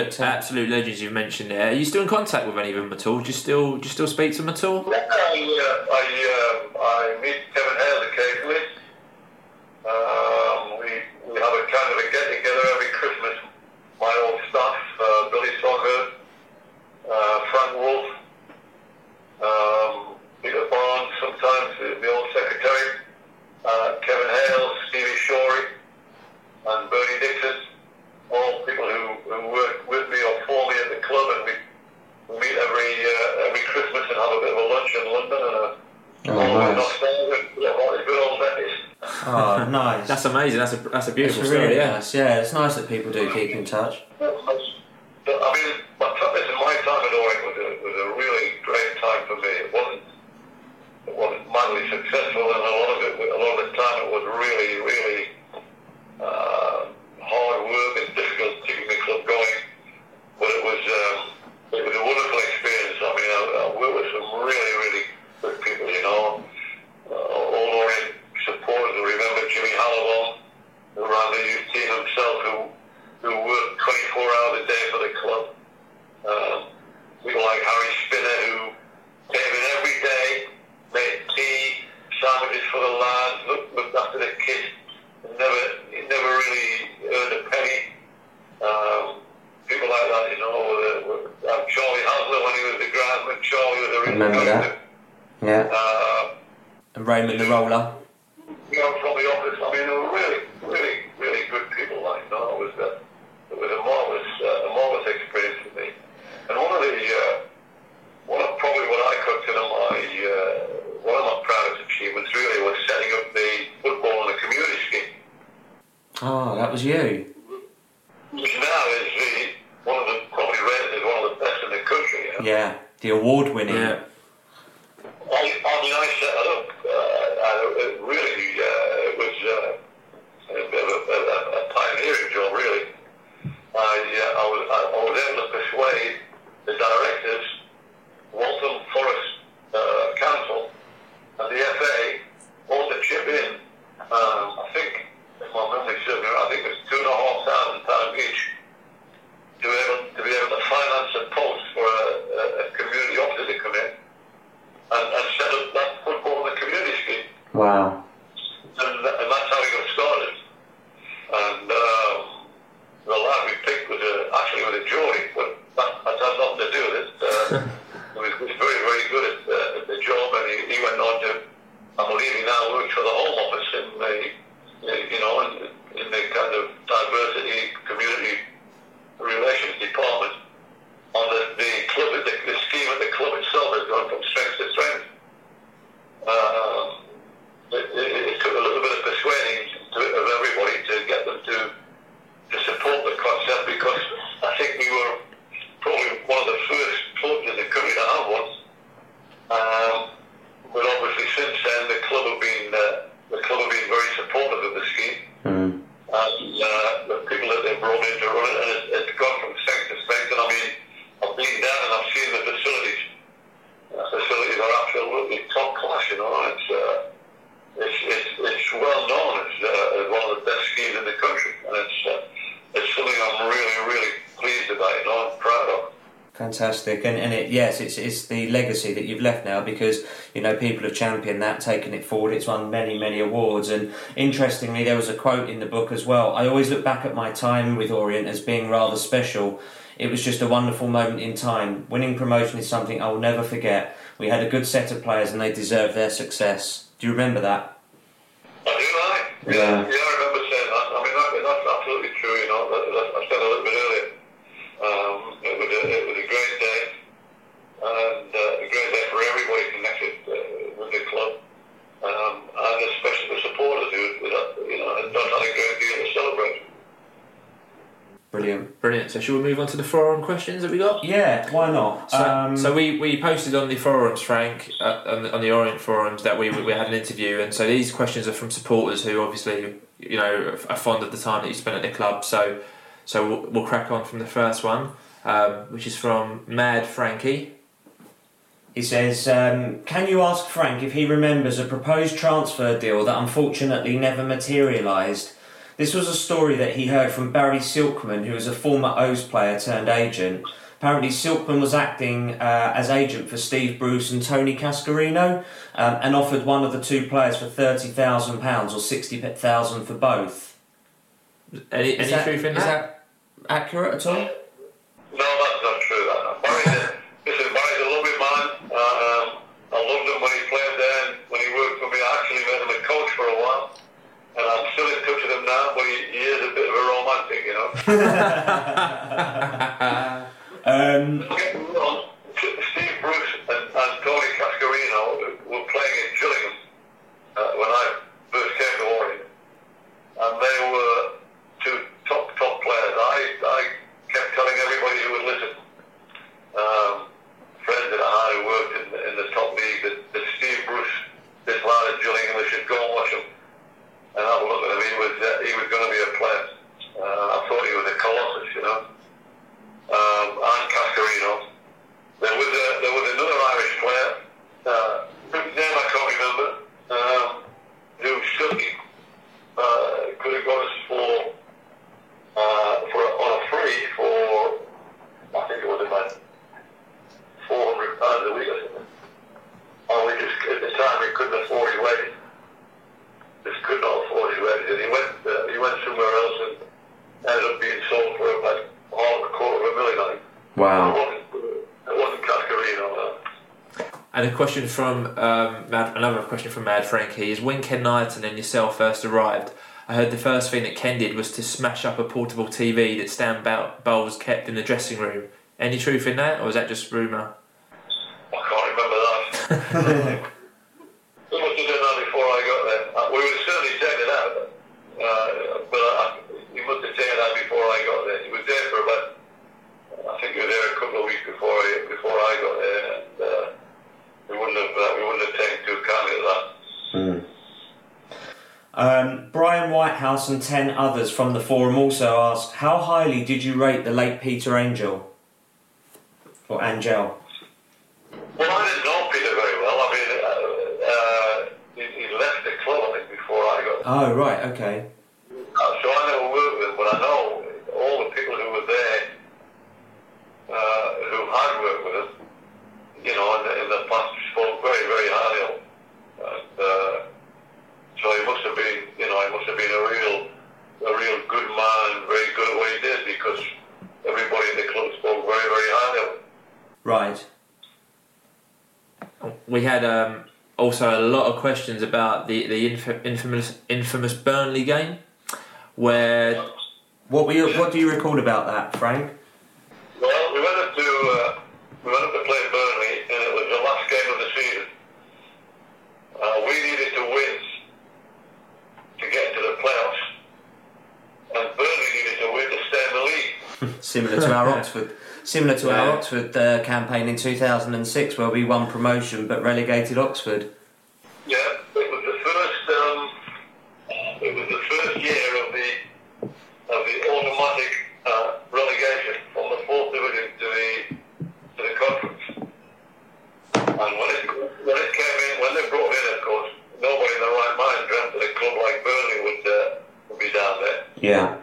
Absolute absolute legends you've mentioned there. Are you still in contact with any of them at all? Do you still do you still speak to them at all? I, uh, I, um, I meet Kevin Hales occasionally. Um, we, we have a kind of a get together every Christmas. My old staff, uh, Billy Songhurst, uh, Frank Wolf, um, Peter Barnes, sometimes the, the old secretary, uh, Kevin Hales, Stevie Shorey, and Bernie Dixon. All people who, who work with me or for me at the club, and we we meet every uh, every Christmas and have a bit of a lunch in London and a Oh, always nice. nostalgic about the good old days. Oh, nice. That's amazing. That's a a It's beautiful really story. Yeah. nice. Yeah, it's nice that people do keep in touch. But, I mean, my time, listen, my time at Orient was a, was a really great time for me. It wasn't it wasn't madly successful successful, and a lot of it, a lot of the time, it was really, really uh, hard work and difficult keeping the club going. But it was, um, it was a wonderful experience. I mean, I, I worked with some really, really good people. You know, uh, all Orient supporters who remember Jimmy Halliwell, who ran the youth team himself, who who worked 24 hours a day for the club. Um, people like Harry Spinner, who came in every day, made tea, sandwiches for the lads, looked, looked after the kids, and never, he never really earned a penny. Um, people like that, you know, uh, uh, Charlie Hasler when he was the groundsman, Charlie was a really Remember good- that. Yeah. Uh, And Raymond the Roller. you know, from the office. I mean, they were really, really, really good people. Like, you know, it was a, it was a marvelous, uh, a marvelous experience for me. And one of the, uh, one of probably what I consider my, uh, one of my proudest achievements really was setting up the football and the community scheme, Oh, that was you. now is the one of the probably rated as one of the best in the country. You know? Yeah. The award winning. Yeah. I, I mean, I set it up. Uh, and it really, uh, it was uh, a bit of a, a, a pioneering job, really. I, uh, I, was, I, I was able to persuade the directors, Waltham Forest uh, Council, and the FA all to chip in. Um, I think, if my memory serves me right, I think it was two and a half thousand pounds each to be able to be able to finance a post for a, a, a community officer to come in and, and set up that football in the community scheme. Wow. And, and that's how we got started. And um, the lad we picked was a, actually was a joy, but that, that had nothing to do with it. Uh, he was, was very, very good at, uh, at the job, and he, he went on to, I believe he now works for the Home Office in the, you know, in, in the kind of diversity community relations department. On the, the club, the, the scheme at the club itself has gone from strength to strength. Um, it, it, it took a little bit of persuading to, of everybody to get them to to support the concept because I think we were probably one of the first clubs in the country to have one. Um, but obviously since then the club have been uh, the club have been very supportive of the scheme Mm. and uh, the people that they've brought in to run it, and it's, it's gone from strength to strength. And I mean, I've been down and I've seen the facilities. The facilities are absolutely top class, you know. and It's uh, it's, it's it's well known as, uh, as one of the best schemes in the country, and it's uh, it's something I'm really really pleased about. You know, I'm proud of. Fantastic, and and it yes, it's the legacy that you've left now because you know people have championed that, taken it forward. It's won many many awards, and interestingly, there was a quote in the book as well. I always look back at my time with Orient as being rather special. It was just a wonderful moment in time. Winning promotion is something I will never forget. We had a good set of players, and they deserved their success. Do you remember that? I do like. Yeah. Yeah, I remember saying that. I mean, that, that's absolutely true. You know, that, that, I said a little bit earlier. Um, it was a, it was a great day, and uh, a great day for everybody connected uh, with the club, um, and especially the supporters who, who that, you know, had not had a great deal to celebrate. Brilliant. Brilliant. So, shall we move on to the forum questions that we got? Yeah, why not? So, Um, so we, we posted on the forums, Frank, uh, on, the, on the Orient forums that we we had an interview, and so these questions are from supporters who obviously you know are fond of the time that you spent at the club. So so we'll, we'll crack on from the first one, um, which is from Mad Frankie. He says, um, Can you ask Frank if he remembers a proposed transfer deal that unfortunately never materialised? This was a story that he heard from Barry Silkman, who was a former O's player turned agent. Apparently, Silkman was acting uh, as agent for Steve Bruce and Tony Cascarino um, and offered one of the two players for £30,000 or £60,000 for both. Any, Is any that- truth in is that? that accurate at all? No, that's not true. That Barry's a, listen, Barry's a lovely man. Um, I loved him when he played there, and when he worked for me. I actually made him a coach for a while, and I'm still in touch with him now. But he, he is a bit of a romantic, you know. Um, Don't get me wrong, Steve Bruce and, and Tony Cascarino were playing in Gillingham uh, when I first came to Orient, and they were two top top players. I I kept telling everybody who would listen, um, friends that I had who worked in, the- in the top league, that, that Steve Bruce, this lad at Gillingham, they should go and and have a look at him. He was uh, he was going to be a player. Uh, I thought he was a colossus, you know. Um, and Cascarino. There was a, there was another Irish player. Uh, whose name I can't remember. Um, who stuck uh, could have got us for uh, for on a free for I think it was about four hundred pounds a week or something. And we just at the time we couldn't afford his wages. And a question from um, Mad, another question from Mad Frankie is when Ken Knighton and yourself first arrived. I heard the first thing that Ken did was to smash up a portable TV that Stan Bowles kept in the dressing room. Any truth in that, or is that just rumour? I can't remember that. House and 10 others from the forum also asked, How highly did you rate the late Peter Angell? Or Angel? Well, I didn't know Peter very well. I mean, uh, uh, he, he, left the club, I think, before I got. Oh, right, okay. very good at what he did because everybody in the club spoke very, very highly of him. Right. We had um, also a lot of questions about the, the infamous infamous Burnley game, where what were you, what do you recall about that, Frank? Well, we went up to uh, we went up to play Burnley, and it was the last game of the season. Uh, we needed to win to get to the playoffs and to stay in the league. similar to our Oxford, similar to yeah. our Oxford uh, campaign in 2006, where we won promotion but relegated Oxford. Yeah.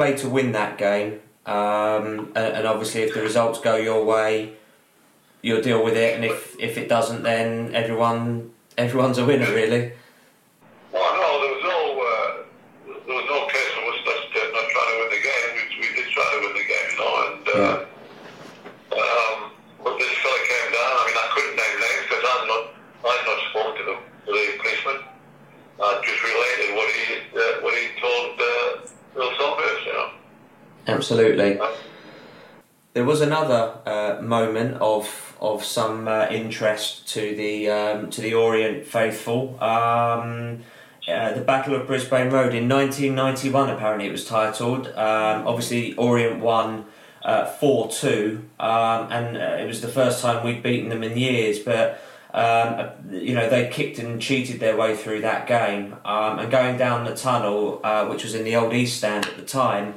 Play to win that game, um, and, and obviously if the results go your way, you'll deal with it, and if, if it doesn't, then everyone everyone's a winner really. well, no, there was no, uh, there was no case of us just uh, not trying to win the game. We, we did try to win the game, you know, and uh, um, but this fella came down. I mean, I couldn't name names because I'd not, I'd not spoken to the, to the policeman. I just related what he, uh, what he told uh, Bill Songhurst, you know. Absolutely. There was another uh, moment of of some uh, interest to the um, to the Orient faithful. Um, uh, the Battle of Brisbane Road in 1991, apparently it was titled. Um, obviously, Orient won four two, um, and uh, it was the first time we'd beaten them in years. But um, uh, you know they kicked and cheated their way through that game, um, and going down the tunnel, uh, which was in the old East Stand at the time.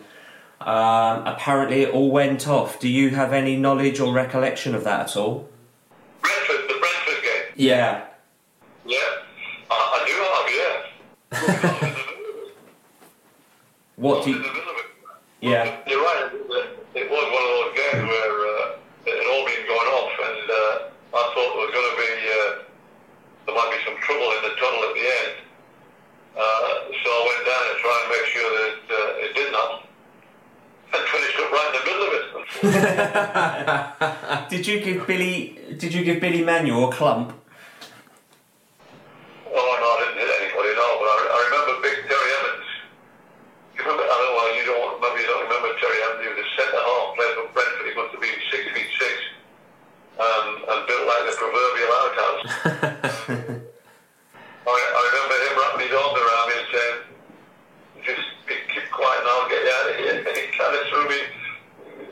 Um, apparently, it all went off. Do you have any knowledge or recollection of that at all? Yeah. Yeah, I, I do have, yeah. What do you? the middle of it. Yeah. You're right. It it was one of those games where uh, it had all been going off, and uh, I thought there was going to be uh, there might be some trouble in the tunnel at the end. Uh, so I went down to try and make sure that uh, it didn't and finished up right in the middle of it. Did you give Billy? Did you give Billy Manuel a clump? Oh no, I didn't hit anybody, no. But I, I remember Big Terry Evans. You remember? I don't know. You don't. Maybe you don't remember Terry Evans. He was a centre half player for Brentford. He must have been six feet six, um, and built like the proverbial outhouse. I, I remember him wrapping his arms around me and saying, "Just keep, keep quiet and I'll get you out of here." And he kind of threw me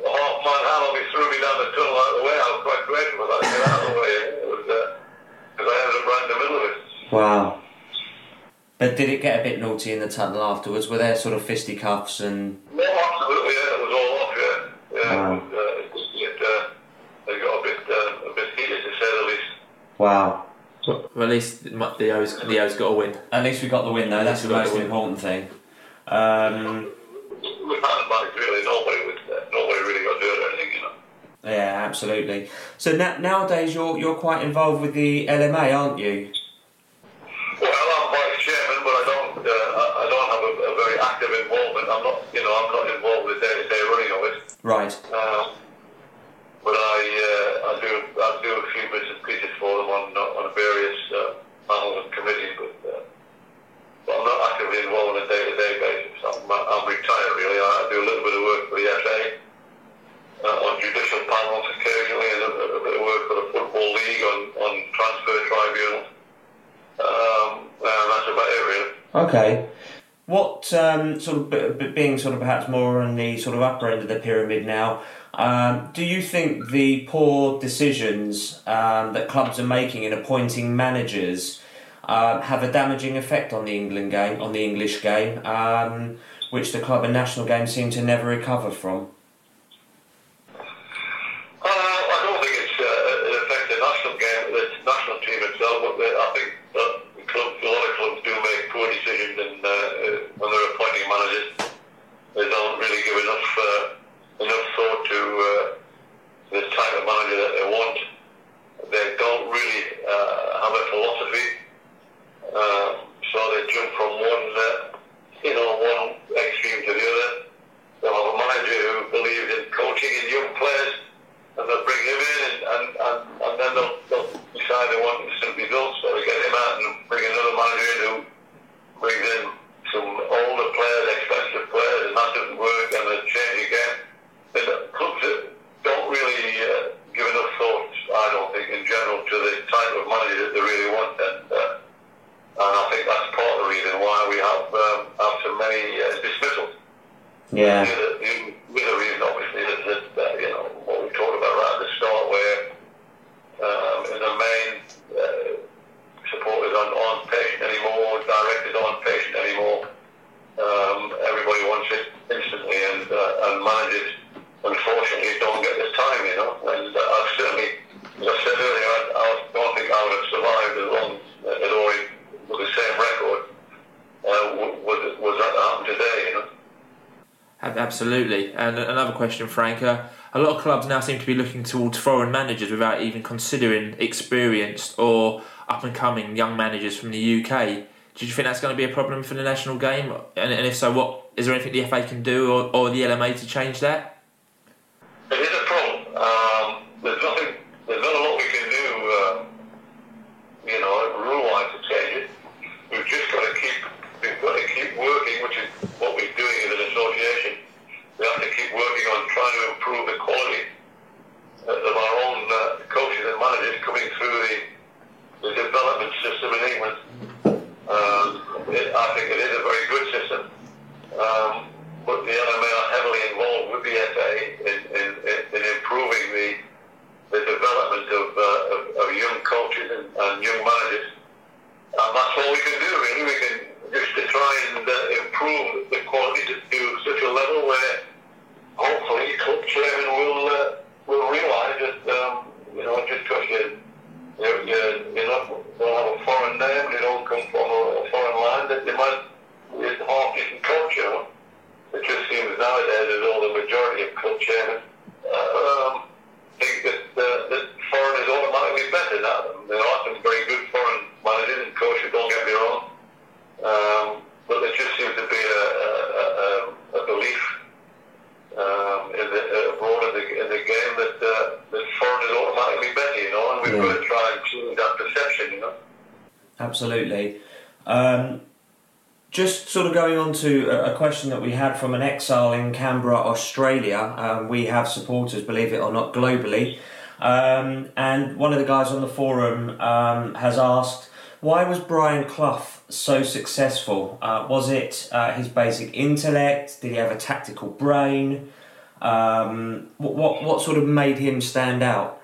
half man hand on me, threw me down the tunnel out of the way. I was quite grateful that. Get out of the way. It was because I ended up right in the middle of it. Wow. But did it get a bit naughty in the tunnel afterwards? Were there sort of fisticuffs and? No, absolutely. Yeah, it was all off. Yeah, yeah. Wow. It, was, uh, it, it, uh, it got a bit uh, a bit heated to say the least. Wow. Well, at least the O's, the O's got a win. At least we got the win though. That's the most important thing. Um, With handbags, really, nobody was uh, nobody really got hurt or anything, you know. yeah, absolutely. So na- nowadays you're you're quite involved with the LMA, aren't you? Well, I'm vice chairman, but I don't uh, I, don't have a, a very active involvement. I'm not you know I'm not involved with day to day running of it. Right. Um, but I uh, I do I do a few bits and pieces for them on on various uh, panels and committees, but. Uh, but I'm not actively involved on a day-to-day basis. I'm, I'm retired, really. I do a little bit of work for the FA uh, on judicial panels occasionally, and a, a bit of work for the Football League on, on transfer tribunals. Um, and that's about it, really. Okay. What um, sort of being sort of perhaps more on the sort of upper end of the pyramid now? Um, do you think the poor decisions um, that clubs are making in appointing managers um, have a damaging effect on the England game, on the English game, um, which the club and national game seem to never recover from? Uh, I don't think it's uh, it affects the national game, the national team itself. But the, I think that the clubs, a lot of clubs do make poor decisions in, uh, uh, when they're appointing managers. They don't really give enough uh, enough thought to uh, the type of manager that they want. They don't really uh, have a philosophy, uh, so they jump from one uh, you know one extreme to the other. They'll have a manager who believes in coaching in young players and they'll bring him in and, and, and, and then they'll, they'll decide they want instant results so they get him out and bring another manager in who brings in some older players, expensive players and that doesn't work and they change again. And the clubs that don't really uh, give enough thought, I don't think, in general to the type of manager that they really want and, uh, and I think that's part of the reason why we have, um, have so many uh, dismissals. Yeah. The other, the other reason, obviously, is that, uh, you know, Absolutely. And another question, Frank. Uh, a lot of clubs now seem to be looking towards foreign managers without even considering experienced or up and coming young managers from the UK. Do you think that's going to be a problem for the national game? And, and if so, what is there anything the FA can do or, or the LMA to change that? It is a problem. Um, there's nothing. There's not a lot we can do. Uh, you know, rule-wise to change it. We've just got to keep. We've got to keep working, which is what we're doing as an association. We have to keep working on trying to improve the quality of our own uh, coaches and managers coming through the, the development system in England. Um, it, I think it is a very good system. Um, but the LMA are heavily involved with the FA in, in, in improving the, the development of, uh, of, of, young coaches and, and, young managers. And that's all we can do, really. We can just to try and uh, improve the quality to, to such a level where hopefully club chairman will uh, will realise that um, you know just because you you you you not don't have a foreign name, you don't come from a, a foreign land, that you might it's a half decent culture. It just seems nowadays as though the majority of club chairmen um, think that, uh, that foreign is automatically better. Now, there are some very good foreign managers and coaches, don't get me wrong. Um, but there just seems to be a, a, a, a belief um, in the, uh, abroad in the, in the game that, uh, that foreign is automatically better, you know, and we've yeah. got to try and change that perception, you know. Absolutely. Um, just sort of going to a question that we had from an exile in Canberra, Australia. Um, we have supporters, believe it or not, globally. Um, and one of the guys on the forum um, has asked, why was Brian Clough so successful? Uh, was it uh, his basic intellect? Did he have a tactical brain? Um, what, what, what sort of made him stand out?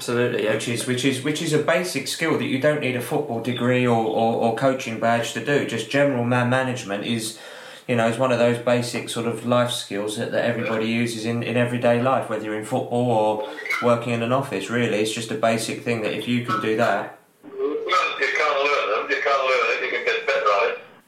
Absolutely, which is which is which is a basic skill that you don't need a football degree or, or, or coaching badge to do. Just general man management is, you know, is one of those basic sort of life skills that, that everybody uses in, in everyday life, whether you're in football or working in an office. Really, it's just a basic thing that if you can do that,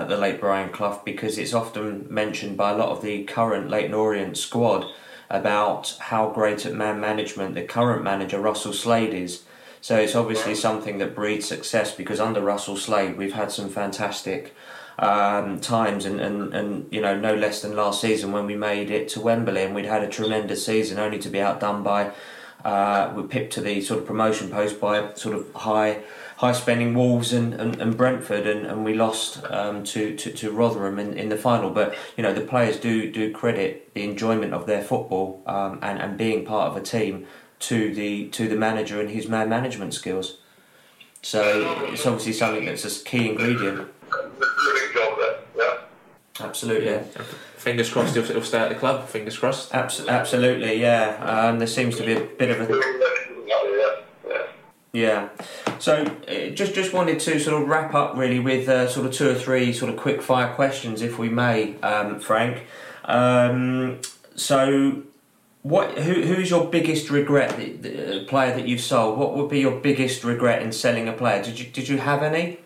uh, the late Brian Clough because it's often mentioned by a lot of the current Leyton Orient squad about how great at man management the current manager Russell Slade is. So it's obviously something that breeds success because under Russell Slade we've had some fantastic um, times and, and, and you know no less than last season when we made it to Wembley and we'd had a tremendous season only to be outdone by uh, we pipped to the sort of promotion post by sort of high high spending Wolves and, and, and Brentford, and, and we lost um, to, to, to Rotherham in, in the final. But you know the players do do credit the enjoyment of their football um, and and being part of a team to the to the manager and his man management skills. So it's obviously something that's a key ingredient. Absolutely. Yeah. Fingers crossed he'll, he'll, stay at the club. Fingers crossed. Abs- absolutely, yeah. Um, there seems to be a bit of a. Yeah. So uh, just just wanted to sort of wrap up really with uh, sort of two or three sort of quick fire questions, if we may, um, Frank. Um, so, what who who's your biggest regret? The, the, player that you've sold. What would be your biggest regret in selling a player? Did you did you have any?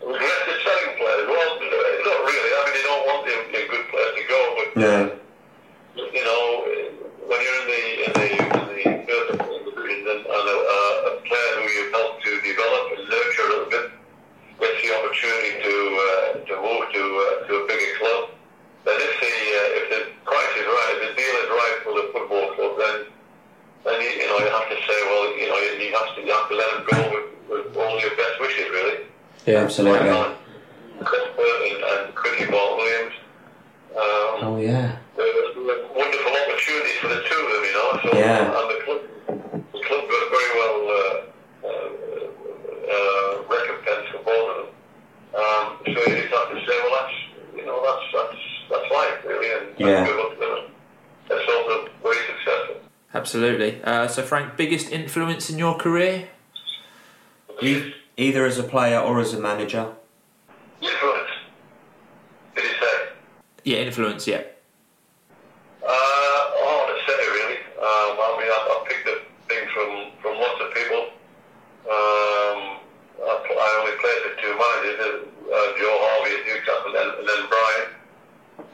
Regret the selling players? Well, not really. I mean, you don't want the, the good players to go, but yeah. Yeah, absolutely. Uh, Cuthbert and, and Chrissy Bart-Williams. Um, Oh yeah. there was a wonderful opportunity for the two of them, you know. So, Yeah. And the club, the club got very well uh, uh, uh, recompensed for both of them. Um, so you just have to say, well, that's you know, that's that's that's life, really, and Yeah. good luck to them. That's also very successful. Absolutely. Uh, so, Frank, biggest influence in your career? E- either as a player or as a manager. Influence. Did you say? Yeah, influence. Yeah. Uh, hard to say, really. Um, I mean, I, I picked up things from, from lots of people. Um, I, pl- I only played for two managers, uh, Joe Harvey at Newcastle and, and then Brian.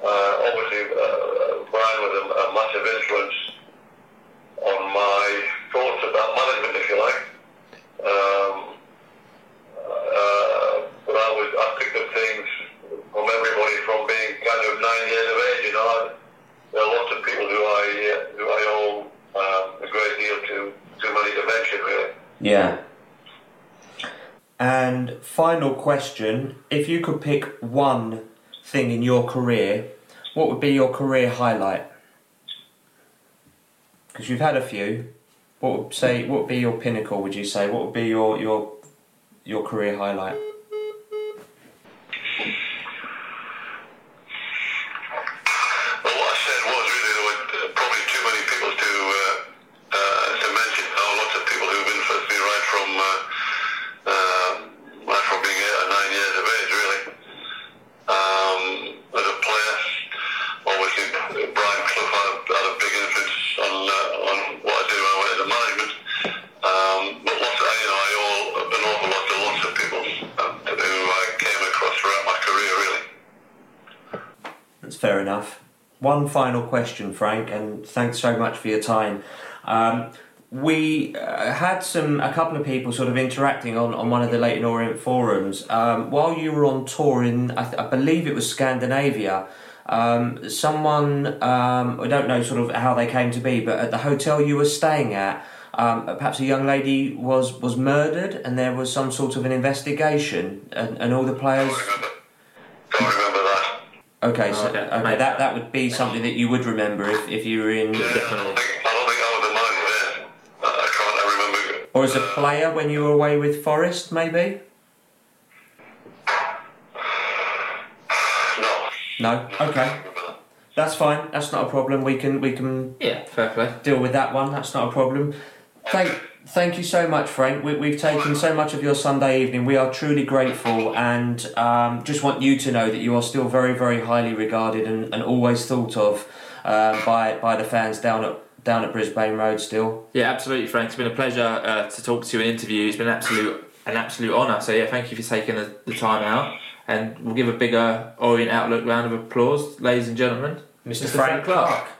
Uh, obviously, uh, Brian was a, a massive influence on my thoughts about management, if you like. Um, uh, but I was I picked up things from everybody from being kind of nine years of age. You know, I, there are lots of people who I uh, who I owe um, a great deal to too many to mention, really. Yeah. And final question: If you could pick one thing in your career, what would be your career highlight? Because you've had a few. What would say? What would be your pinnacle? Would you say? What would be your your your career highlight? One final question, Frank, and thanks so much for your time. Um, we uh, had some a couple of people sort of interacting on, on one of the Leyton Orient forums um, while you were on tour in I, th- I believe it was Scandinavia. Um, someone um, I don't know sort of how they came to be, but at the hotel you were staying at, um, perhaps a young lady was was murdered, and there was some sort of an investigation, and, and all the players remember. Don't remember that. Okay, so Okay, okay, that that would be something that you would remember if, if you were in, Yeah, I don't think I don't think I was the man there. I, I can't. I remember. or as a player when you were away with Forest, maybe. No. No, okay, don't remember that. that's fine. That's not a problem. We can we can Yeah, fair play. deal with that one. That's not a problem. Thank thank you so much, Frank. We, we've taken so much of your Sunday evening. We are truly grateful, and um, just want you to know that you are still very very highly regarded and, and always thought of um, by by the fans down at down at Brisbane Road. Still. Yeah, absolutely, Frank. It's been a pleasure uh, to talk to you and interview. It's been an absolute an absolute honour. So yeah, thank you for taking the, the time out, and we'll give a bigger Orient Outlook round of applause, ladies and gentlemen, Mr. Mr. Frank Clark. Listen,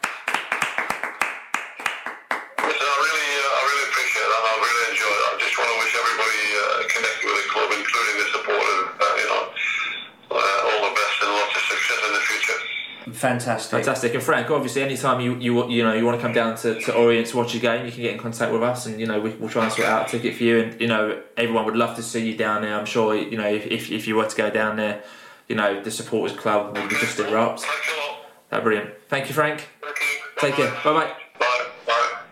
Fantastic. Fantastic. And Frank, obviously, anytime you you you know you want to come down to, to Orient to watch a game, you can get in contact with us, and you know we, we'll try and sort out a ticket for you. And you know everyone would love to see you down there. I'm sure you know if, if, if you were to go down there, you know the supporters club would be just erupt. Thanks a lot. That's brilliant. Thank you, Frank. Thank you. Take care. Bye bye.